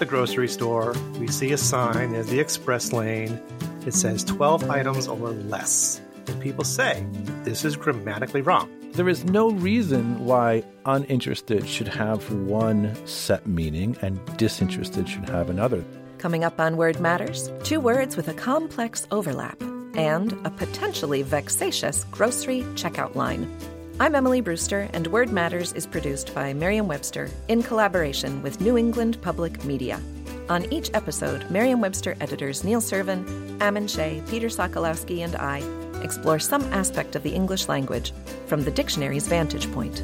the grocery store. We see a sign in the express lane. It says 12 items or less. And people say this is grammatically wrong. There is no reason why uninterested should have one set meaning and disinterested should have another. Coming up on Word Matters, two words with a complex overlap and a potentially vexatious grocery checkout line. I'm Emily Brewster, and Word Matters is produced by Merriam Webster in collaboration with New England Public Media. On each episode, Merriam Webster editors Neil Serven, Ammon Shea, Peter Sokolowski, and I explore some aspect of the English language from the dictionary's vantage point.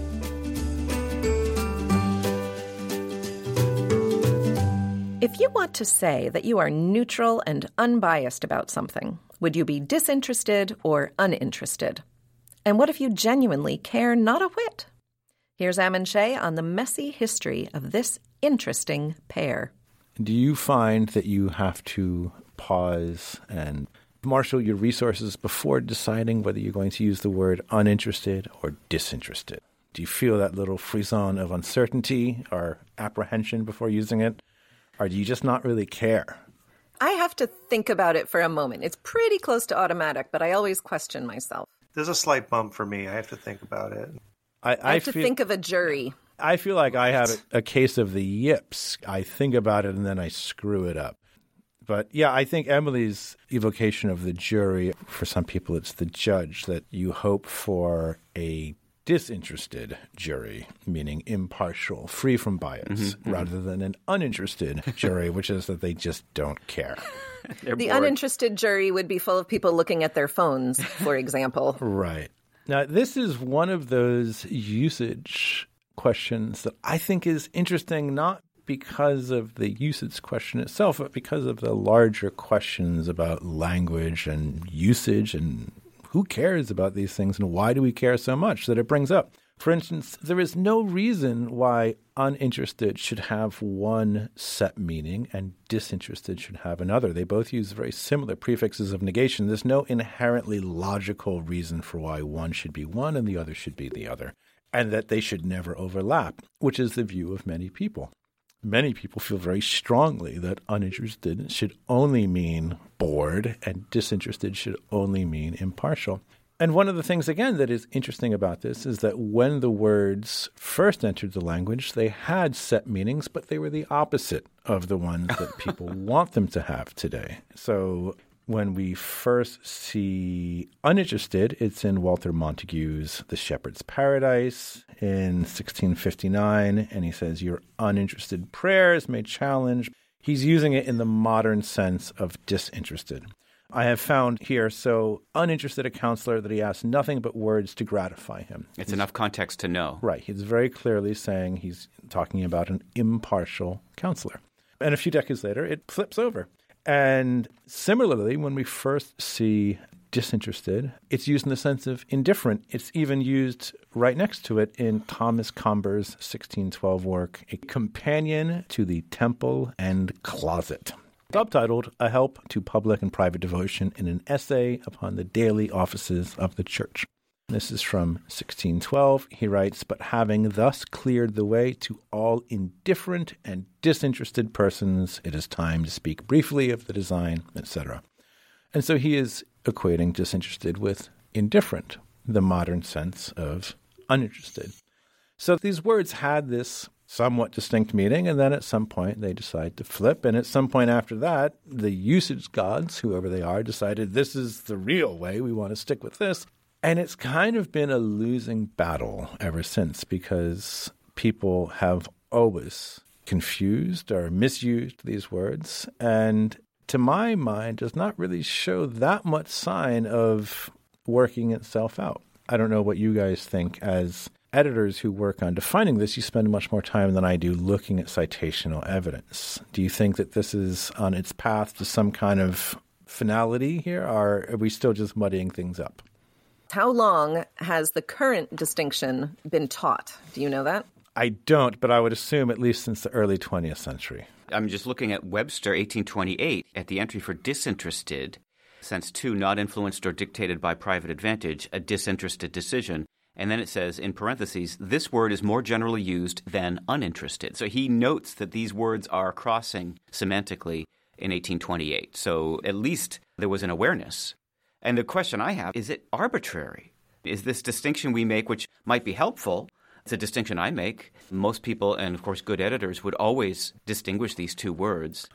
If you want to say that you are neutral and unbiased about something, would you be disinterested or uninterested? And what if you genuinely care not a whit? Here's Ammon Shea on the messy history of this interesting pair. Do you find that you have to pause and marshal your resources before deciding whether you're going to use the word uninterested or disinterested? Do you feel that little frisson of uncertainty or apprehension before using it? Or do you just not really care? I have to think about it for a moment. It's pretty close to automatic, but I always question myself. There's a slight bump for me. I have to think about it. I, I, I have feel, to think of a jury. I feel like I have a case of the yips. I think about it and then I screw it up. But yeah, I think Emily's evocation of the jury, for some people, it's the judge, that you hope for a disinterested jury, meaning impartial, free from bias, Mm-hmm, rather than an uninterested jury, which is that they just don't care. They're The bored. uninterested jury would be full of people looking at their phones, for example. Right. Now, this is one of those usage questions that I think is interesting, not because of the usage question itself, but because of the larger questions about language and usage and who cares about these things and why do we care so much that it brings up. For instance, there is no reason why uninterested should have one set meaning and disinterested should have another. They both use very similar prefixes of negation. There's no inherently logical reason for why one should be one and the other should be the other, and that they should never overlap, which is the view of many people. Many people feel very strongly that uninterested should only mean bored and disinterested should only mean impartial. And one of the things, again, that is interesting about this is that when the words first entered the language, they had set meanings, but they were the opposite of the ones that people want them to have today. So when we first see uninterested, it's in Walter Montagu's The Shepherd's Paradise in 1659. And he says, Your uninterested prayers may challenge. He's using it in the modern sense of disinterested. I have found here so uninterested a counselor that he asks nothing but words to gratify him. It's enough context to know. Right. He's very clearly saying he's talking about an impartial counselor. And a few decades later, it flips over. And similarly, when we first see disinterested, it's used in the sense of indifferent. It's even used right next to it in Thomas Comber's 1612 work, A Companion to the Temple and Closet. Subtitled A Help to Public and Private Devotion in an Essay upon the Daily Offices of the Church. This is from 1612. He writes, But having thus cleared the way to all indifferent and disinterested persons, it is time to speak briefly of the design, etc. And so he is equating disinterested with indifferent, the modern sense of uninterested. So these words had this somewhat distinct meaning, and then at some point they decide to flip. And at some point after that, the usage gods, whoever they are, decided this is the real way. We want to stick with this. And it's kind of been a losing battle ever since because people have always confused or misused these words. And to my mind, does not really show that much sign of working itself out. I don't know what you guys think as editors who work on defining this, you spend much more time than I do looking at citational evidence. Do you think that this is on its path to some kind of finality here, or are we still just muddying things up? How long has the current distinction been taught? Do you know that? I don't, but I would assume at least since the early 20th century. I'm just looking at Webster 1828 at the entry for disinterested, sense two, not influenced or dictated by private advantage, a disinterested decision. And then it says in parentheses, this word is more generally used than uninterested. So he notes that these words are crossing semantically in 1828. So at least there was an awareness. And the question I have is it arbitrary? Is this distinction we make, which might be helpful, it's a distinction I make. Most people, and of course, good editors, would always distinguish these two words.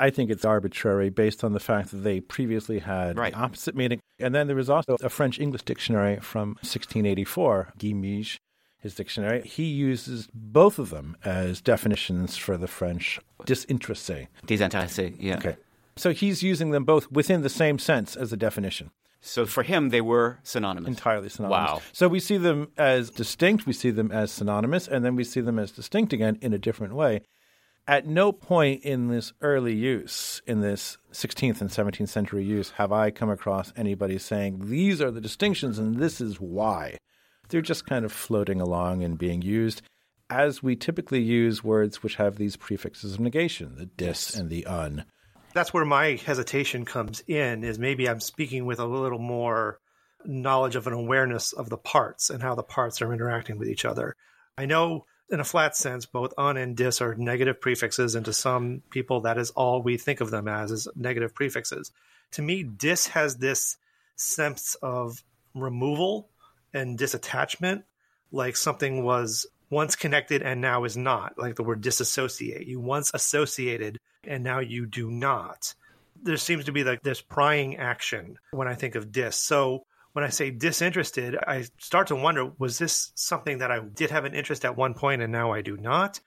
I think it's arbitrary based on the fact that they previously had right. the opposite meaning. And then there was also a French English dictionary from 1684, Guy Miège, his dictionary. He uses both of them as definitions for the French disinteressé. Désintéressé, yeah. Okay. So he's using them both within the same sense as a definition. So for him, they were synonymous. Entirely synonymous. Wow. So we see them as distinct, we see them as synonymous, and then we see them as distinct again in a different way. At no point in this early use, in this 16th and 17th century use, have I come across anybody saying, these are the distinctions and this is why. They're just kind of floating along and being used as we typically use words which have these prefixes of negation, the dis and the un. that's where my hesitation comes in is maybe I'm speaking with a little more knowledge of an awareness of the parts and how the parts are interacting with each other. I know in a flat sense, both un and dis are negative prefixes, and to some people, that is all we think of them as is negative prefixes. To me, dis has this sense of removal and disattachment, like something was once connected and now is not, like the word disassociate. You once associated and now you do not. There seems to be like this prying action when I think of dis. So when I say disinterested, I start to wonder was this something that I did have an interest at one point and now I do not?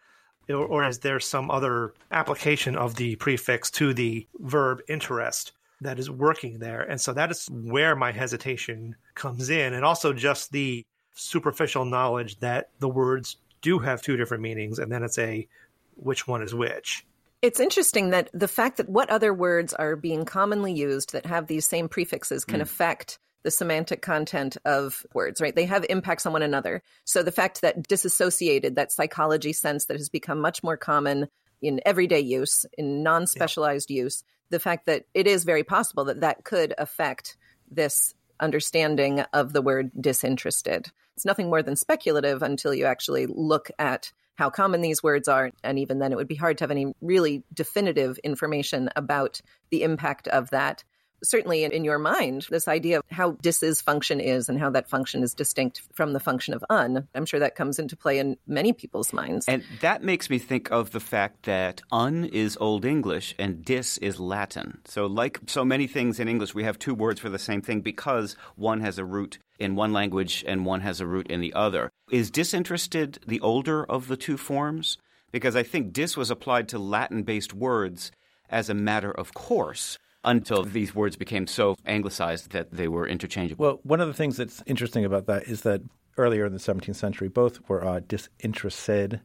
Or, or is there some other application of the prefix to the verb interest that is working there? And so that is where my hesitation comes in. And also just the superficial knowledge that the words do have two different meanings and then it's a which one is which. It's interesting that the fact that what other words are being commonly used that have these same prefixes can hmm. affect the semantic content of words, right? They have impacts on one another. So the fact that disassociated, that psychology sense that has become much more common in everyday use, in non specialized use, the fact that it is very possible that that could affect this understanding of the word disinterested. It's nothing more than speculative until you actually look at how common these words are. And even then, it would be hard to have any really definitive information about the impact of that. Certainly, in, in your mind, this idea of how dis's function is and how that function is distinct from the function of un, I'm sure that comes into play in many people's minds. And that makes me think of the fact that un is Old English and dis is Latin. So, like so many things in English, we have two words for the same thing because one has a root in one language and one has a root in the other. Is disinterested the older of the two forms? Because I think dis was applied to Latin based words as a matter of course until these words became so anglicized that they were interchangeable. Well, one of the things that's interesting about that is that earlier in the 17th century, both were uh, disinterested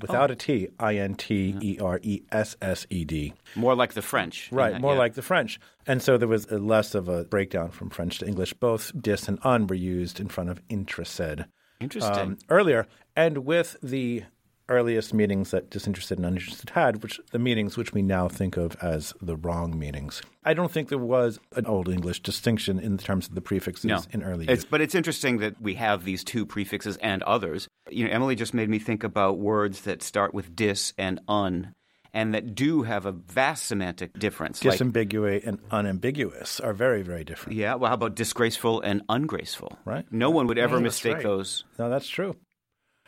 without a T, I N T E R E S S E D. more like the French. Right, that, more yeah. like the French. And so there was a less of a breakdown from French to English. Both dis and un were used in front of interested Interesting. um, earlier. And with the earliest meetings that disinterested and uninterested had, which the meetings which we now think of as the wrong meetings. I don't think there was an Old English distinction in terms of the prefixes No. in early It's, but it's interesting that we have these two prefixes and others. You know, Emily just made me think about words that start with dis and un, and that do have a vast semantic difference. Like, Disambiguate and unambiguous are very, very different. yeah, well, how about disgraceful and ungraceful? Right. No one would ever that's mistake right. those. No, that's true.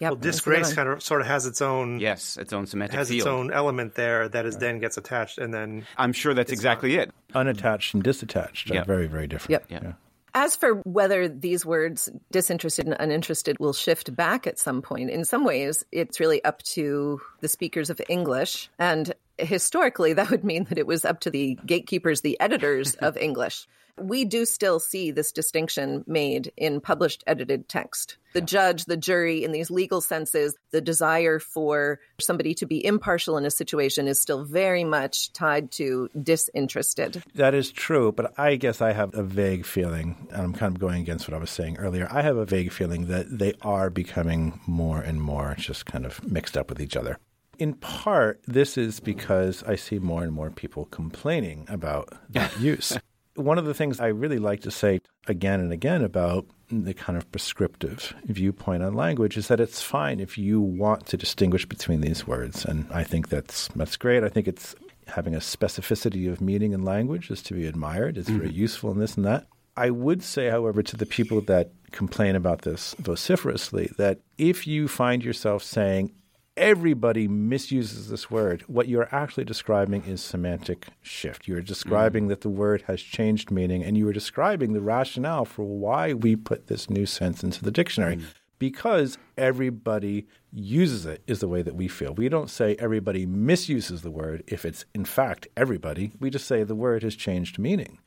Yep, Well, disgrace kind of sort of has its own Yes, its own semantic has its own element there that is then gets attached and then I'm sure that's exactly it. Unattached and disattached are very, very different. Yep. Yeah. As for whether these words, disinterested and uninterested, will shift back at some point, in some ways, it's really up to the speakers of English. And historically, that would mean that it was up to the gatekeepers, the editors of English. We do still see this distinction made in published edited text. The judge, the jury, in these legal senses, the desire for somebody to be impartial in a situation is still very much tied to disinterested. That is true, but I guess I have a vague feeling, and I'm kind of going against what I was saying earlier. I have a vague feeling that they are becoming more and more just kind of mixed up with each other. In part, this is because I see more and more people complaining about that use. One of the things I really like to say again and again about the kind of prescriptive viewpoint on language is that it's fine if you want to distinguish between these words. And I think that's that's great. I think it's having a specificity of meaning in language is to be admired. It's mm-hmm. very useful in this and that. I would say, however, to the people that complain about this vociferously, that if you find yourself saying everybody misuses this word. What you're actually describing is semantic shift. You're describing mm. that the word has changed meaning, and you are describing the rationale for why we put this new sense into the dictionary. Mm. Because everybody uses it, is the way that we feel. We don't say everybody misuses the word if it's in fact everybody. We just say the word has changed meaning.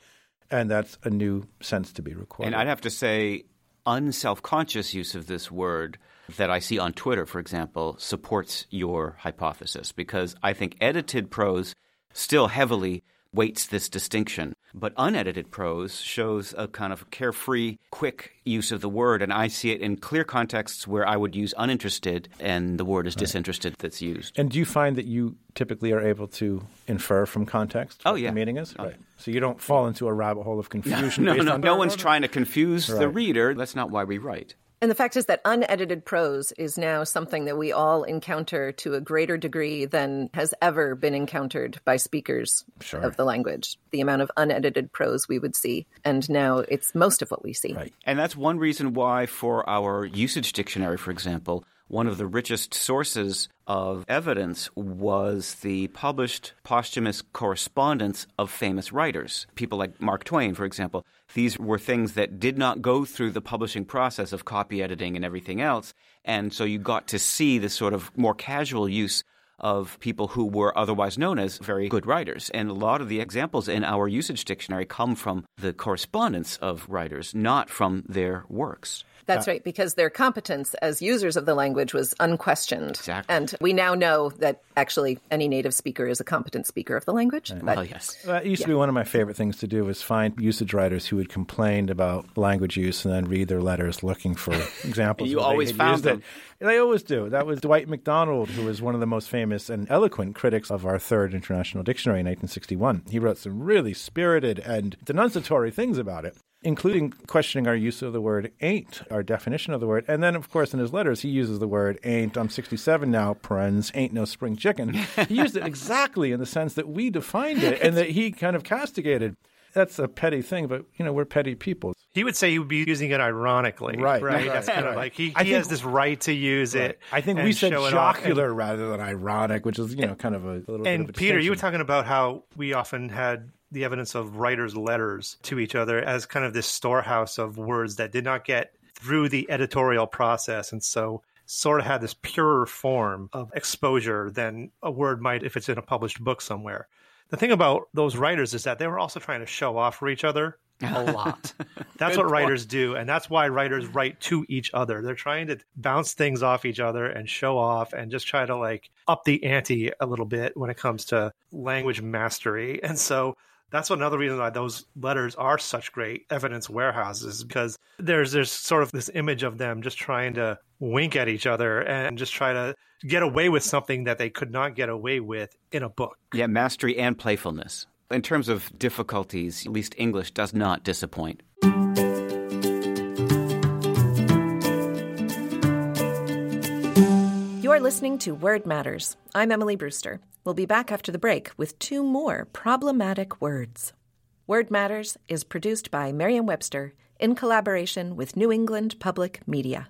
And that's a new sense to be required. And I'd have to say, unself conscious use of this word that I see on Twitter, for example, supports your hypothesis because I think edited prose still heavily weights this distinction. But unedited prose shows a kind of carefree, quick use of the word, and I see it in clear contexts where I would use uninterested and the word is right. disinterested that's used. And do you find that you typically are able to infer from context oh, what oh, yeah. the meaning is? Oh. Right. So you don't fall into a rabbit hole of confusion. No, no, no, no one's trying to confuse right. the reader. That's not why we write. And the fact is that unedited prose is now something that we all encounter to a greater degree than has ever been encountered by speakers sure. of the language. The amount of unedited prose we would see. And now it's most of what we see. Right. And that's one reason why, for our usage dictionary, for example, one of the richest sources of evidence was the published posthumous correspondence of famous writers, people like Mark Twain, for example. These were things that did not go through the publishing process of copy editing and everything else. And so you got to see the sort of more casual use of people who were otherwise known as very good writers. And a lot of the examples in our usage dictionary come from the correspondence of writers, not from their works. That's uh, right, because their competence as users of the language was unquestioned. Exactly. And we now know that actually any native speaker is a competent speaker of the language. Right. But, well, yes. Well, it used yeah. to be one of my favorite things to do was find usage writers who had complained about language use and then read their letters looking for examples. you always found them. It. They always do. That was Dwight Macdonald, who was one of the most famous and eloquent critics of our third international dictionary in 1861. He wrote some really spirited and denunciatory things about it including questioning our use of the word ain't, our definition of the word. And then, of course, in his letters, he uses the word ain't. I'm 67 now, parens, ain't no spring chicken. He used it exactly in the sense that we defined it and that he kind of castigated. That's a petty thing, but, you know, we're petty people. He would say he would be using it ironically. Right. Right. right That's kind right. of like he, he think, has this right to use right. it. I think we said jocular and, rather than ironic, which is, you know, kind of a, little and bit of Peter, you were talking about how we often had the evidence of writers' letters to each other as kind of this storehouse of words that did not get through the editorial process. And so sort of had this purer form of exposure than a word might if it's in a published book somewhere. The thing about those writers is that they were also trying to show off for each other a lot. That's what writers do. And that's why writers write to each other. They're trying to bounce things off each other and show off and just try to like up the ante a little bit when it comes to language mastery. And so that's another reason why those letters are such great evidence warehouses because there's there's sort of this image of them just trying to wink at each other and just try to get away with something that they could not get away with in a book. Yeah, mastery and playfulness. In terms of difficulties, at least English does not disappoint. Listening to Word Matters. I'm Emily Brewster. We'll be back after the break with two more problematic words. Word Matters is produced by Merriam Webster in collaboration with New England Public Media.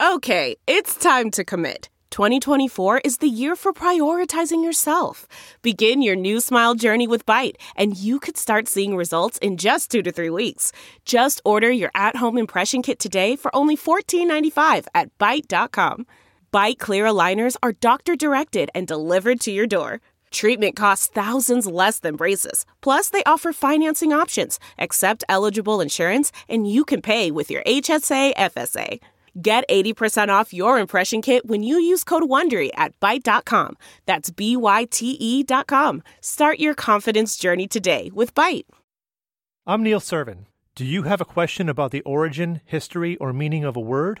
Okay, it's time to commit. 2024 is the year for prioritizing yourself. Begin your new smile journey with Byte, and you could start seeing results in just two to three weeks. Just order your at home impression kit today for only $14.95 at Byte.com. Byte clear aligners are doctor directed and delivered to your door. Treatment costs thousands less than braces. Plus, they offer financing options, accept eligible insurance, and you can pay with your HSA FSA. Get 80% off your impression kit when you use code WONDERY at Byte.com. That's B-Y-T-E dot com. Start your confidence journey today with Byte. I'm Neil Serven. Do you have a question about the origin, history, or meaning of a word?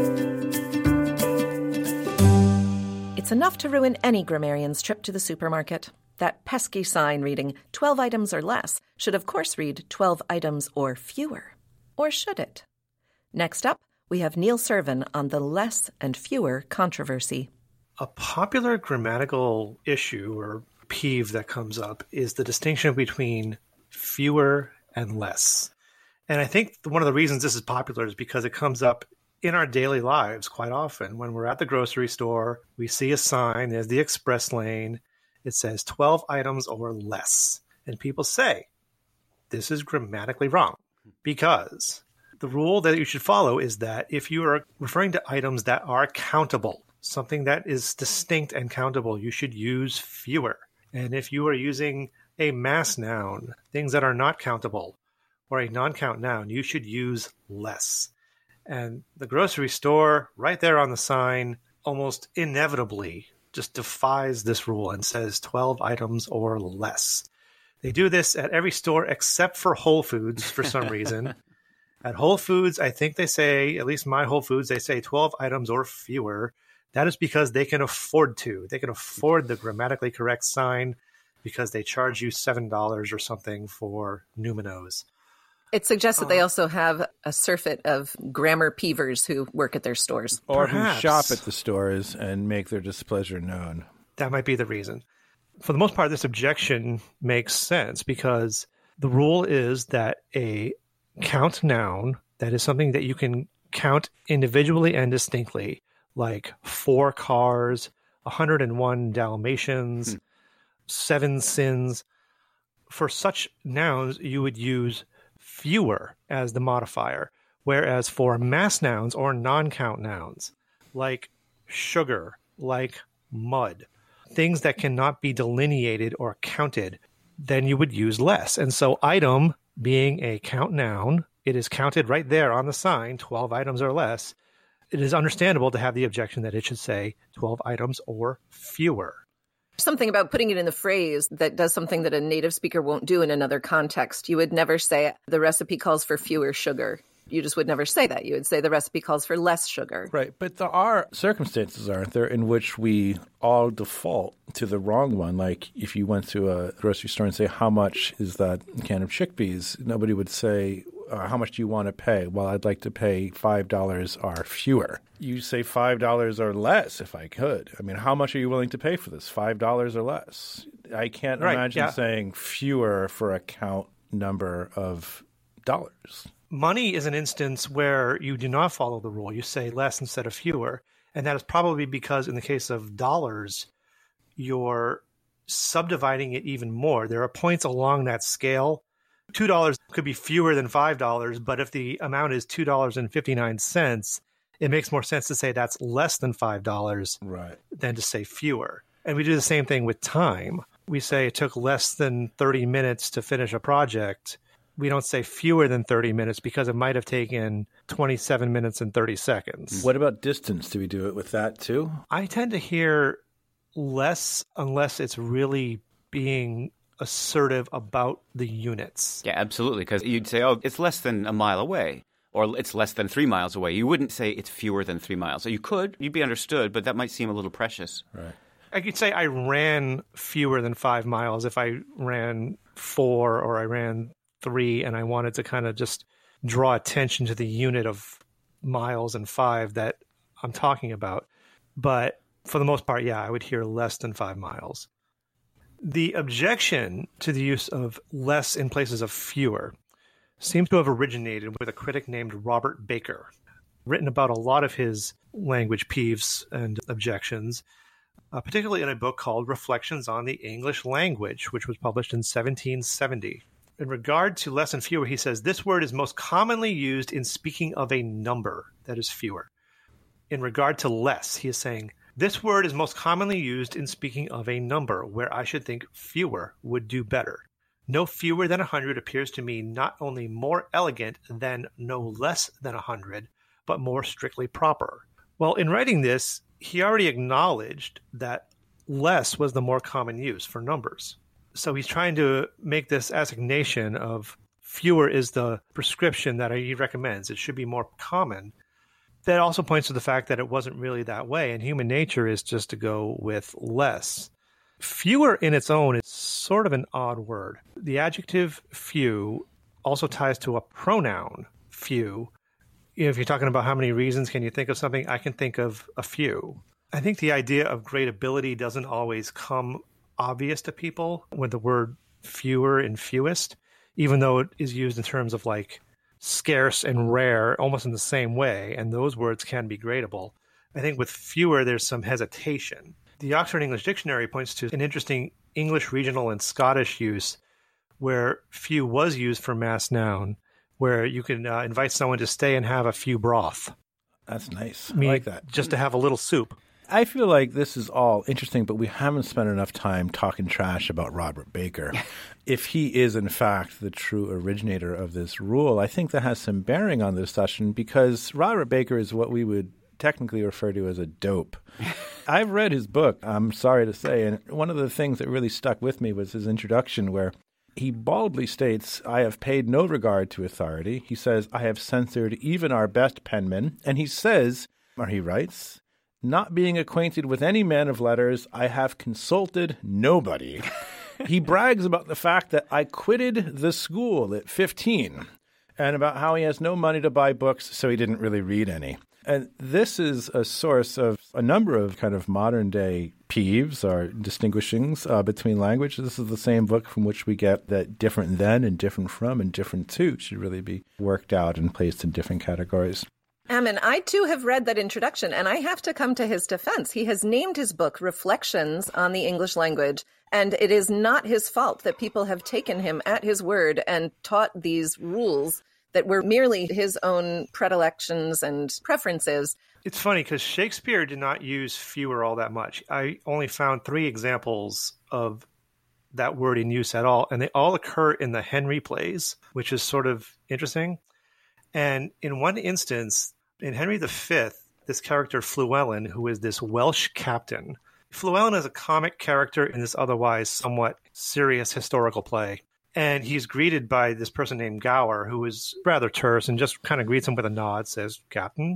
It's enough to ruin any grammarian's trip to the supermarket. That pesky sign reading 12 items or less should, of course, read 12 items or fewer. Or should it? Next up, we have Neil Serven on the less and fewer controversy. A popular grammatical issue or peeve that comes up is the distinction between fewer and less. And I think one of the reasons this is popular is because it comes up in our daily lives quite often. When we're at the grocery store, we see a sign, there's the express lane, it says 12 items or less. And people say, this is grammatically wrong because the rule that you should follow is that if you are referring to items that are countable, something that is distinct and countable, you should use fewer. And if you are using a mass noun, things that are not countable, or a non count noun, you should use less. And the grocery store, right there on the sign, almost inevitably just defies this rule and says 12 items or less. They do this at every store except for Whole Foods for some reason. At Whole Foods, I think they say, at least my Whole Foods, they say 12 items or fewer. That is because they can afford to. They can afford the grammatically correct sign because they charge you $7 or something for Numinos. It suggests that they uh-huh. also have a surfeit of grammar peevers who work at their stores. Or Perhaps. who shop at the stores and make their displeasure known. That might be the reason. For the most part, this objection makes sense because the rule is that a count noun, that is something that you can count individually and distinctly, like four cars, 101 Dalmatians, hmm. seven sins. For such nouns, you would use fewer as the modifier, whereas for mass nouns or non count nouns, like sugar, like mud, things that cannot be delineated or counted, then you would use less. And so, item being a count noun, it is counted right there on the sign, 12 items or less. It is understandable to have the objection that it should say 12 items or fewer. Something about putting it in the phrase that does something that a native speaker won't do in another context. You would never say the recipe calls for fewer sugar. You just would never say that. You would say the recipe calls for less sugar. Right. But there are circumstances, aren't there, in which we all default to the wrong one. Like if you went to a grocery store and say, How much is that can of chickpeas? Nobody would say, uh, How much do you want to pay? Well, I'd like to pay $5 or fewer. You say $5 or less if I could. I mean, how much are you willing to pay for this? $5 or less? I can't Right, imagine yeah. saying fewer for a count number of dollars. Money is an instance where you do not follow the rule. You say less instead of fewer. And that is probably because, in the case of dollars, you're subdividing it even more. There are points along that scale. $2 could be fewer than $5, but if the amount is $2.59, it makes more sense to say that's less than $5 Right. than to say fewer. And we do the same thing with time. We say it took less than 30 minutes to finish a project. We don't say fewer than 30 minutes because it might have taken 27 minutes and 30 seconds. What about distance? Do we do it with that too? I tend to hear less unless it's really being assertive about the units. Yeah, absolutely. Because you'd say, oh, it's less than a mile away, or it's less than three miles away. You wouldn't say it's fewer than three miles. So you could, you'd be understood, but that might seem a little precious. Right. I could say I ran fewer than five miles if I ran four or I ran three and I wanted to kind of just draw attention to the unit of miles and five that I'm talking about. But for the most part, yeah, I would hear less than five miles. The objection to the use of less in places of fewer seems to have originated with a critic named Robert Baker, written about a lot of his language peeves and objections uh, particularly in a book called Reflections on the English Language, which was published in 1770. In regard to less and fewer, he says this word is most commonly used in speaking of a number that is fewer. In regard to less, he is saying this word is most commonly used in speaking of a number where I should think fewer would do better. No fewer than a hundred appears to me not only more elegant than no less than a hundred, but more strictly proper. Well, in writing this, he already acknowledged that less was the more common use for numbers. So he's trying to make this assignation of fewer is the prescription that he recommends. It should be more common. That also points to the fact that it wasn't really that way, and human nature is just to go with less. Fewer in its own is sort of an odd word. The adjective few also ties to a pronoun few. If you're talking about how many reasons can you think of something, I can think of a few. I think the idea of great ability doesn't always come obvious to people with the word fewer and fewest, even though it is used in terms of like scarce and rare almost in the same way, and those words can be gradable. I think with fewer, there's some hesitation. The Oxford English Dictionary points to an interesting English regional and Scottish use where few was used for mass noun, where you can uh, invite someone to stay and have a few broth. That's nice. I like that. Just to have a little soup. I feel like this is all interesting, but we haven't spent enough time talking trash about Robert Baker. if he is, in fact, the true originator of this rule, I think that has some bearing on this discussion because Robert Baker is what we would technically refer to as a dope. I've read his book, I'm sorry to say, and one of the things that really stuck with me was his introduction where he baldly states, I have paid no regard to authority. He says, I have censored even our best penmen. And he says, or he writes, not being acquainted with any man of letters, I have consulted nobody. he brags about the fact that I quitted the school at 15 and about how he has no money to buy books, so he didn't really read any. And this is a source of a number of kind of modern day peeves or distinguishings uh, between language. This is the same book from which we get that different than and different from and different to should really be worked out and placed in different categories. Ammon, I too have read that introduction, and I have to come to his defense. He has named his book Reflections on the English Language, and it is not his fault that people have taken him at his word and taught these rules that were merely his own predilections and preferences. It's funny because Shakespeare did not use fewer all that much. I only found three examples of that word in use at all, and they all occur in the Henry plays, which is sort of interesting. And in one instance, in Henry V, this character Fluellen, who is this Welsh captain, Fluellen is a comic character in this otherwise somewhat serious historical play. And he's greeted by this person named Gower, who is rather terse and just kind of greets him with a nod, says, Captain.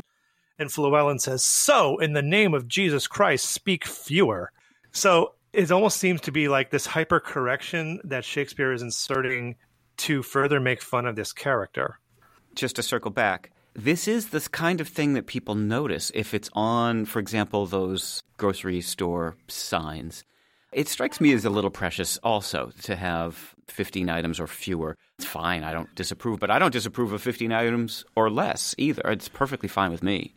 And Fluellen says, So, in the name of Jesus Christ, speak fewer. So it almost seems to be like this hyper correction that Shakespeare is inserting to further make fun of this character. just to circle back, this is this kind of thing that people notice if it's on, for example, those grocery store signs. It strikes me as a little precious also to have 15 items or fewer. It's fine, I don't disapprove, but I don't disapprove of 15 items or less either. It's perfectly fine with me.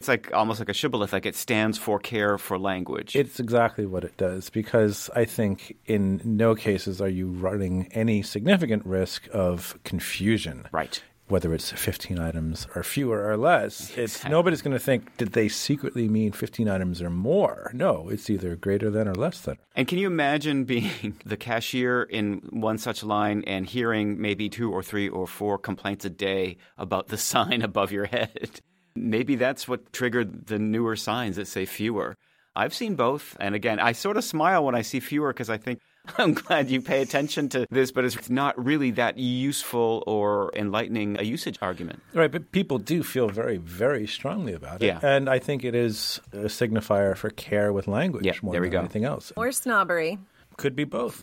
It's like almost like a shibboleth, like it stands for care for language. It's exactly what it does because I think in no cases are you running any significant risk of confusion. right. Whether it's 15 items or fewer or less, it's nobody's going to think did they secretly mean 15 items or more. No, it's either greater than or less than. And can you imagine being the cashier in one such line and hearing maybe two or three or four complaints a day about the sign above your head? Maybe that's what triggered the newer signs that say fewer. I've seen both. And again, I sort of smile when I see fewer because I think, I'm glad you pay attention to this, but it's not really that useful or enlightening a usage argument. Right, but people do feel very, very strongly about it. Yeah. And I think it is a signifier for care with language Yeah, more there we than go. anything else. Or snobbery. Could be both.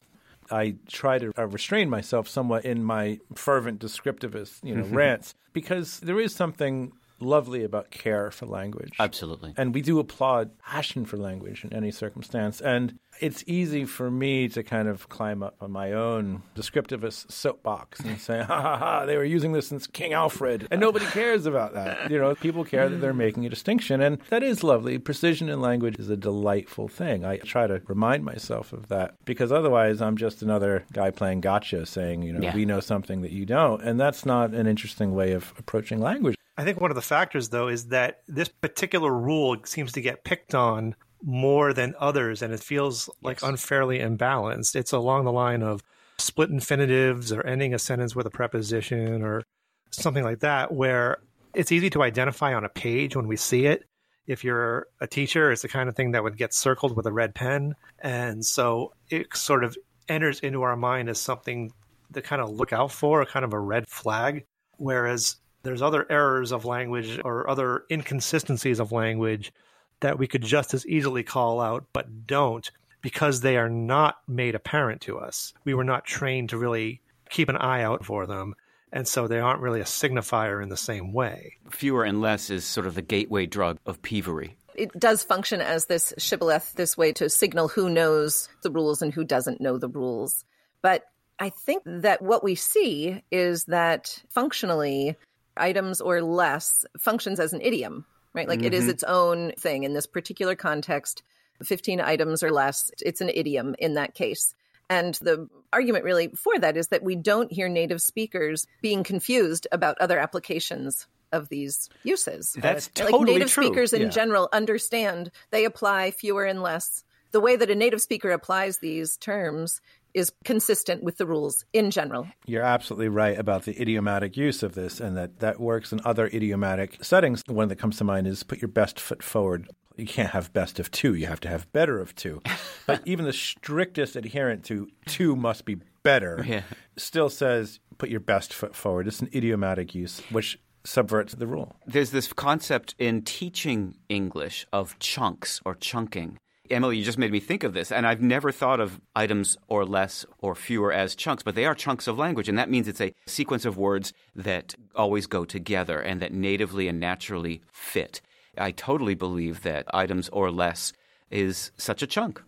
I try to uh, restrain myself somewhat in my fervent descriptivist, you know, rants because there is something lovely about care for language. Absolutely. And we do applaud passion for language in any circumstance. And it's easy for me to kind of climb up on my own descriptivist soapbox and say, ha ha ha, they were using this since King Alfred. And nobody cares about that. You know, people care that they're making a distinction. And that is lovely. Precision in language is a delightful thing. I try to remind myself of that because otherwise I'm just another guy playing gotcha saying, you know, Yeah. we know something that you don't. And that's not an interesting way of approaching language. I think one of the factors, though, is that this particular rule seems to get picked on more than others, and it feels like unfairly imbalanced. It's along the line of split infinitives or ending a sentence with a preposition or something like that, where it's easy to identify on a page when we see it. If you're a teacher, it's the kind of thing that would get circled with a red pen. And so it sort of enters into our mind as something to kind of look out for, a kind of a red flag. Whereas there's other errors of language or other inconsistencies of language that we could just as easily call out, but don't because they are not made apparent to us. We were not trained to really keep an eye out for them. And so they aren't really a signifier in the same way. Fewer and less is sort of the gateway drug of peevery. It does function as this shibboleth, this way to signal who knows the rules and who doesn't know the rules. But I think that what we see is that functionally, items or less functions as an idiom, right? Like mm-hmm. it is mm-hmm. its own thing in this particular context. 15 items or less, it's an idiom in that case. And the argument really for that is that we don't hear native speakers being confused about other applications of these uses. That's like totally native true. speakers in yeah. general understand they apply fewer and less. The way that a native speaker applies these terms is consistent with the rules in general. You're absolutely right about the idiomatic use of this and that that works in other idiomatic settings. The one that comes to mind is put your best foot forward. You can't have best of two, you have to have better of two. but even the strictest adherent to two must be better yeah. still says put your best foot forward. It's an idiomatic use, which subverts the rule. There's this concept in teaching English of chunks or chunking. Emily, you just made me think of this, and I've never thought of items or less or fewer as chunks, but they are chunks of language, and that means it's a sequence of words that always go together and that natively and naturally fit. I totally believe that items or less is such a chunk.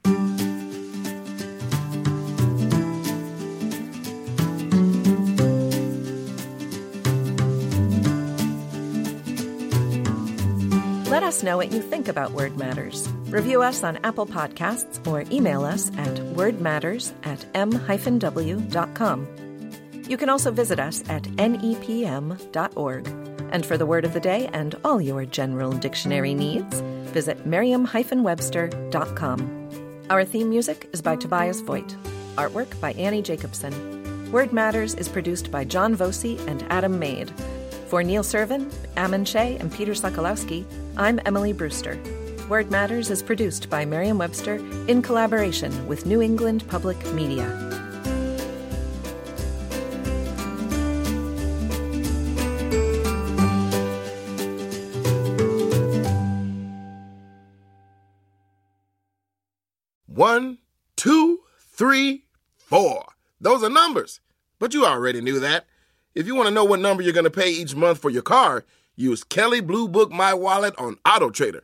Let us know what you think about Word Matters. Review us on Apple Podcasts or email us at wordmatters at m-w.com. You can also visit us at nepm.org. And for the word of the day and all your general dictionary needs, visit merriam-webster.com. Our theme music is by Tobias Voigt. Artwork by Annie Jacobson. Word Matters is produced by John Voci and Adam Maid. For Neil Serven, Ammon Shea, and Peter Sokolowski, I'm Emily Brewster. Word Matters is produced by Merriam Webster in collaboration with New England Public Media. One, two, three, four. Those are numbers. But you already knew that. If you want to know what number you're going to pay each month for your car, use Kelley Blue Book My Wallet on Auto Trader.